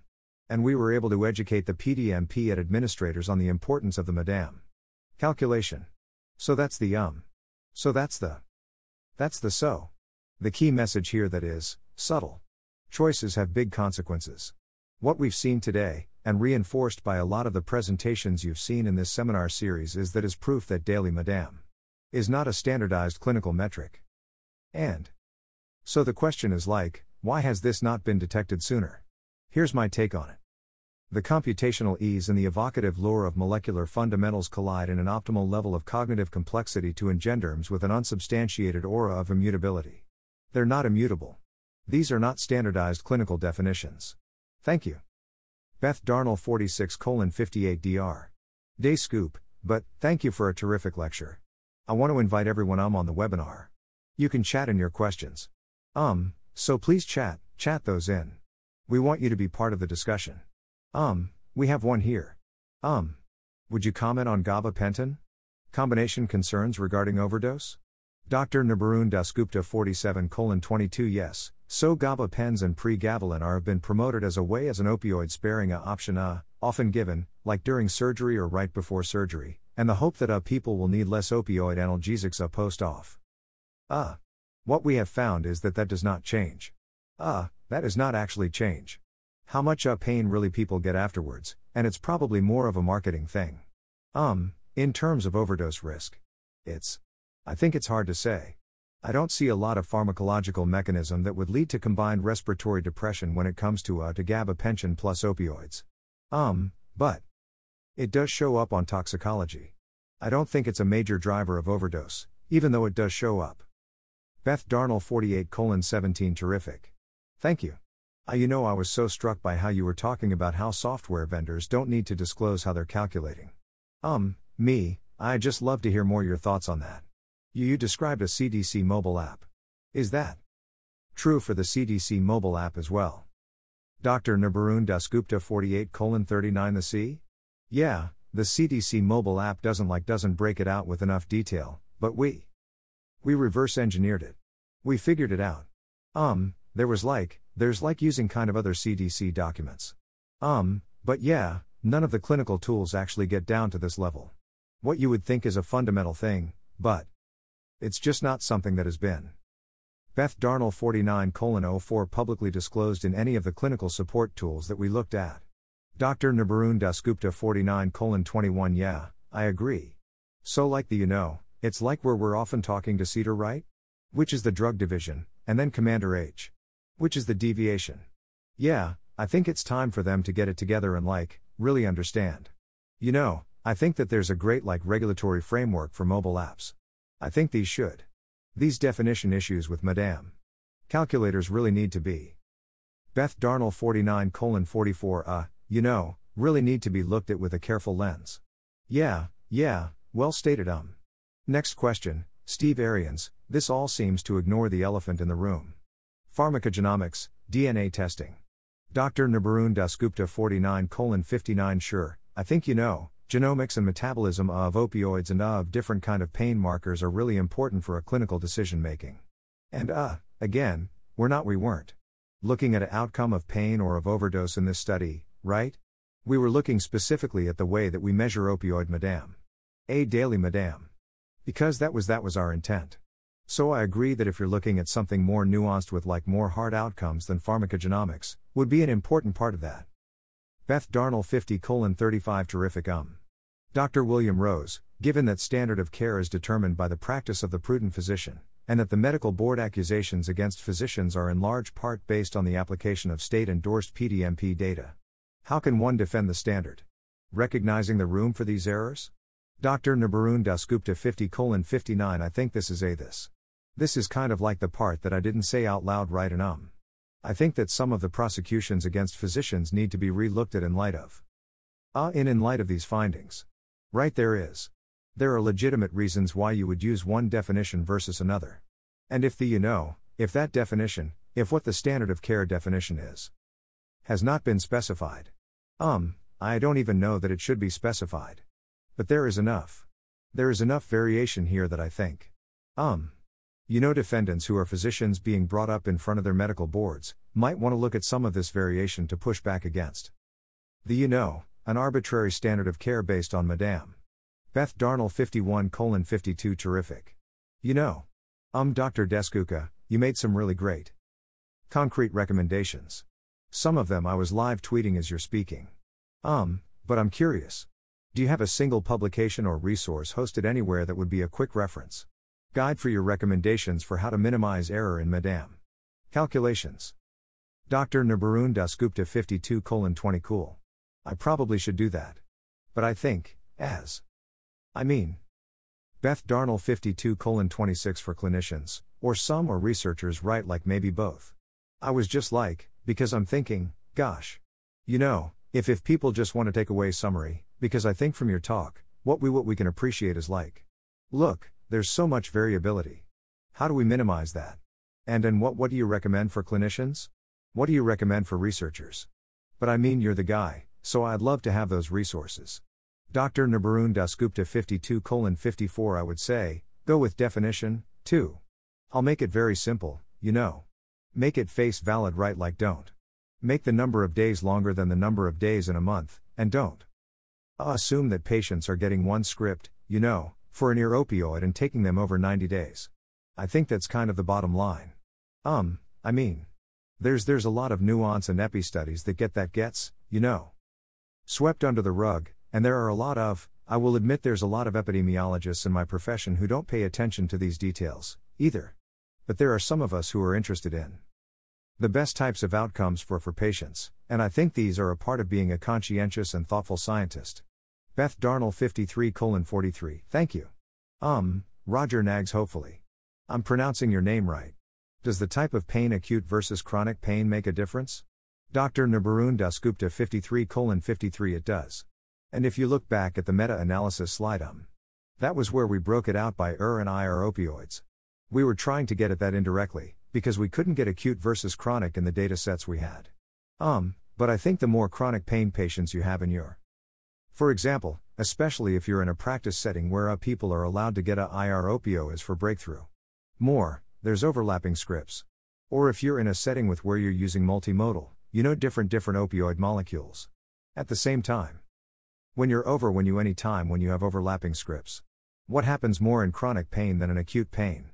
And we were able to educate the PDMP at administrators on the importance of the MADAM calculation. So that's the um. So that's the. That's the so. The key message here that is, subtle. Choices have big consequences. What we've seen today, and reinforced by a lot of the presentations you've seen in this seminar series, is that is proof that daily Madame is not a standardized clinical metric. And so the question is like, why has this not been detected sooner? Here's my take on it. The computational ease and the evocative lure of molecular fundamentals collide in an optimal level of cognitive complexity to engenderms with an unsubstantiated aura of immutability. They're not immutable. These are not standardized clinical definitions. Thank you. Beth Darnell 46 colon 58 DR. Dasgupta, but thank you for a terrific lecture. I want to invite everyone um on the webinar. You can chat in your questions. Um, so please chat, chat those in. We want you to be part of the discussion. Um, we have one here. Um, would you comment on gabapentin? Combination concerns regarding overdose? Dr. Nabarun Dasgupta 47 22 Yes, so GABA pens and pregabalin are have been promoted as a way as an opioid sparing a option a, often given, like during surgery or right before surgery, and the hope that a people will need less opioid analgesics a post off. Ah. What we have found is that that does not change. Ah, that is not actually change. How much uh, pain really people get afterwards, and it's probably more of a marketing thing. Um, in terms of overdose risk. It's. I think it's hard to say. I don't see a lot of pharmacological mechanism that would lead to combined respiratory depression when it comes to uh, to gabapentin plus opioids. Um, but it does show up on toxicology. I don't think it's a major driver of overdose, even though it does show up. Beth Darnell 48 colon 17 terrific. Thank you. Uh, you know, I was so struck by how you were talking about how software vendors don't need to disclose how they're calculating. Um, me, I just love to hear more your thoughts on that. You, described a CDC mobile app. Is that true for the CDC mobile app as well? Dr. Nabarun Dasgupta 48 39 The C? Yeah, the CDC mobile app doesn't like doesn't break it out with enough detail, but we. We reverse engineered it. We figured it out. Um, there was like, there's like using kind of other CDC documents. Um, but yeah, none of the clinical tools actually get down to this level. What you would think is a fundamental thing, but it's just not something that has been. Beth Darnell 49 04 publicly disclosed in any of the clinical support tools that we looked at. Dr. Nabarun Dasgupta 49 21 Yeah, I agree. So, like the you know, it's like where we're often talking to CDER right? Which is the drug division, and then Commander H. Which is the deviation. Yeah, I think it's time for them to get it together and like, really understand. You know, I think that there's a great like regulatory framework for mobile apps. I think these should. These definition issues with Madame. Calculators really need to be. Beth Darnell 49 colon 44 uh, you know, really need to be looked at with a careful lens. Yeah, yeah, well stated um. Next question, Steve Arians, this all seems to ignore the elephant in the room. Pharmacogenomics, DNA testing. Dr. Nabarun Dasgupta 49 colon 59 Sure, I think you know, genomics and metabolism of opioids and of different kind of pain markers are really important for a clinical decision making. And uh, again, we're not we weren't. Looking at an outcome of pain or of overdose in this study, right? We were looking specifically at the way that we measure opioid madam. A daily madam. Because that was that was our intent. So I agree that if you're looking at something more nuanced with like more hard outcomes than pharmacogenomics, would be an important part of that. Beth Darnell 50 35 terrific um. Dr. William Rose, given that standard of care is determined by the practice of the prudent physician, and that the medical board accusations against physicians are in large part based on the application of state endorsed PDMP data. How can one defend the standard? Recognizing the room for these errors? Dr. Nabarun Dasgupta 50 59 I think this is a this. This is kind of like the part that I didn't say out loud right and um. I think that some of the prosecutions against physicians need to be re-looked at in light of. Ah, uh, in in light of these findings. Right there is. There are legitimate reasons why you would use one definition versus another. And if the you know, if that definition, if what the standard of care definition is, has not been specified. Um, I don't even know that it should be specified. But there is enough. There is enough variation here that I think. Um. You know, defendants who are physicians being brought up in front of their medical boards might want to look at some of this variation to push back against. The you know, an arbitrary standard of care based on Madame. Beth Darnell 51 colon 52 terrific. You know. Um, Dr. Dasgupta, you made some really great concrete recommendations. Some of them I was live tweeting as you're speaking. Um, but I'm curious. Do you have a single publication or resource hosted anywhere that would be a quick reference? Guide for your recommendations for how to minimize error in Madame. Calculations. Dr. Nabarun Dasgupta 52 20 Cool. I probably should do that. But I think, as. I mean. Beth Darnell 52 26 for clinicians, or some or researchers write like maybe both. I was just like, because I'm thinking, gosh. You know, if if people just want to take away summary, because I think from your talk, what we what we can appreciate is like. Look, there's so much variability. How do we minimize that? And and what what do you recommend for clinicians? What do you recommend for researchers? But I mean you're the guy, so I'd love to have those resources. Dr. Nabarun Dasgupta 52 colon 54 I would say, go with definition, 2. I'll make it very simple, you know. Make it face valid right like don't. Make the number of days longer than the number of days in a month, and don't. Assume that patients are getting one script, you know, for an ear opioid and taking them over 90 days. I think that's kind of the bottom line. Um, I mean, There's there's a lot of nuance and epi studies that get that gets, you know. Swept under the rug, and there are a lot of, I will admit there's a lot of epidemiologists in my profession who don't pay attention to these details, either. But there are some of us who are interested in the best types of outcomes for for patients, and I think these are a part of being a conscientious and thoughtful scientist. Beth Darnell 53 colon 43. Thank you. Um, Roger Nags hopefully. I'm pronouncing your name right. Does the type of pain acute versus chronic pain make a difference? Dr. Nabarun Dasgupta 53 colon 53 It does. And if you look back at the meta analysis slide, um, that was where we broke it out by ER and IR opioids. We were trying to get at that indirectly, because we couldn't get acute versus chronic in the data sets we had. Um, but I think the more chronic pain patients you have in your for example, especially if you're in a practice setting where a people are allowed to get a IR opio as for breakthrough. More, there's overlapping scripts. Or if you're in a setting with where you're using multimodal, you know different different opioid molecules. At the same time. When you're over when you any time when you have overlapping scripts. What happens more in chronic pain than in acute pain?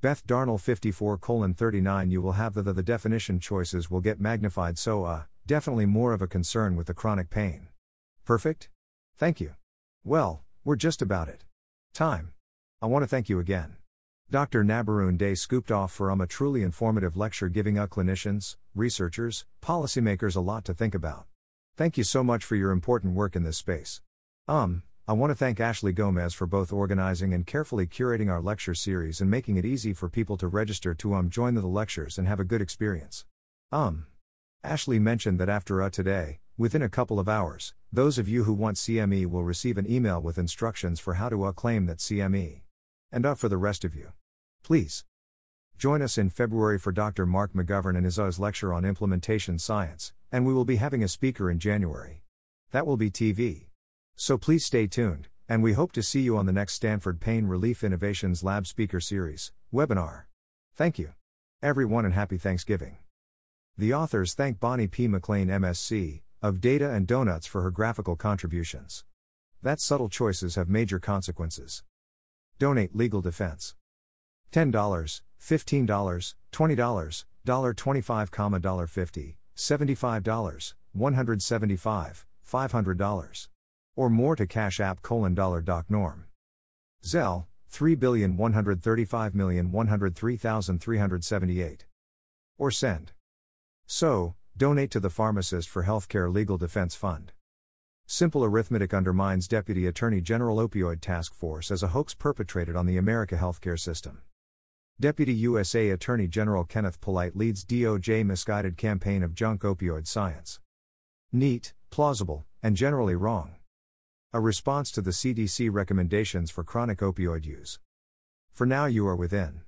Beth Darnell 54 39 You will have the, the the definition choices will get magnified so uh, definitely more of a concern with the chronic pain. Perfect? Thank you. Well, we're just about it. Time. I want to thank you again. Dr. Nabarun Dasgupta for um a truly informative lecture giving a clinicians, researchers, policymakers a lot to think about. Thank you so much for your important work in this space. Um, I want to thank Ashley Gomez for both organizing and carefully curating our lecture series and making it easy for people to register to um join the lectures and have a good experience. Um. Ashley mentioned that after a today, within a couple of hours, those of you who want CME will receive an email with instructions for how to claim that CME. And up for the rest of you. Please. Join us in February for Dr. Mark McGovern and his lecture on implementation science, and we will be having a speaker in January. That will be TV. So please stay tuned, and we hope to see you on the next Stanford Pain Relief Innovations Lab Speaker Series webinar. Thank you, everyone, and happy Thanksgiving. The authors thank Bonnie P. McLean, MSc, of Data and Donuts for her graphical contributions. That subtle choices have major consequences. Donate legal defense. $10, $15, $20, $1.25, $1.50, $75, $175, $500. Or more to Cash App colon dollar doc norm. Zelle, 3,135,103,378. Or send. So, donate to the Pharmacist for Healthcare Legal Defense Fund. Simple arithmetic undermines Deputy Attorney General Opioid Task Force as a hoax perpetrated on the America healthcare system. Deputy USA Attorney General Kenneth Polite leads DOJ misguided campaign of junk opioid science. Neat, plausible, and generally wrong. A response to the CDC recommendations for chronic opioid use. For now, you are within.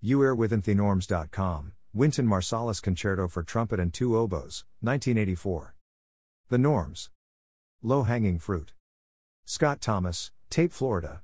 You are within thenorms.com, Wynton Marsalis Concerto for Trumpet and Two Oboes, 1984. The Norms. Low hanging fruit. Scott Thomas, Tape, Florida.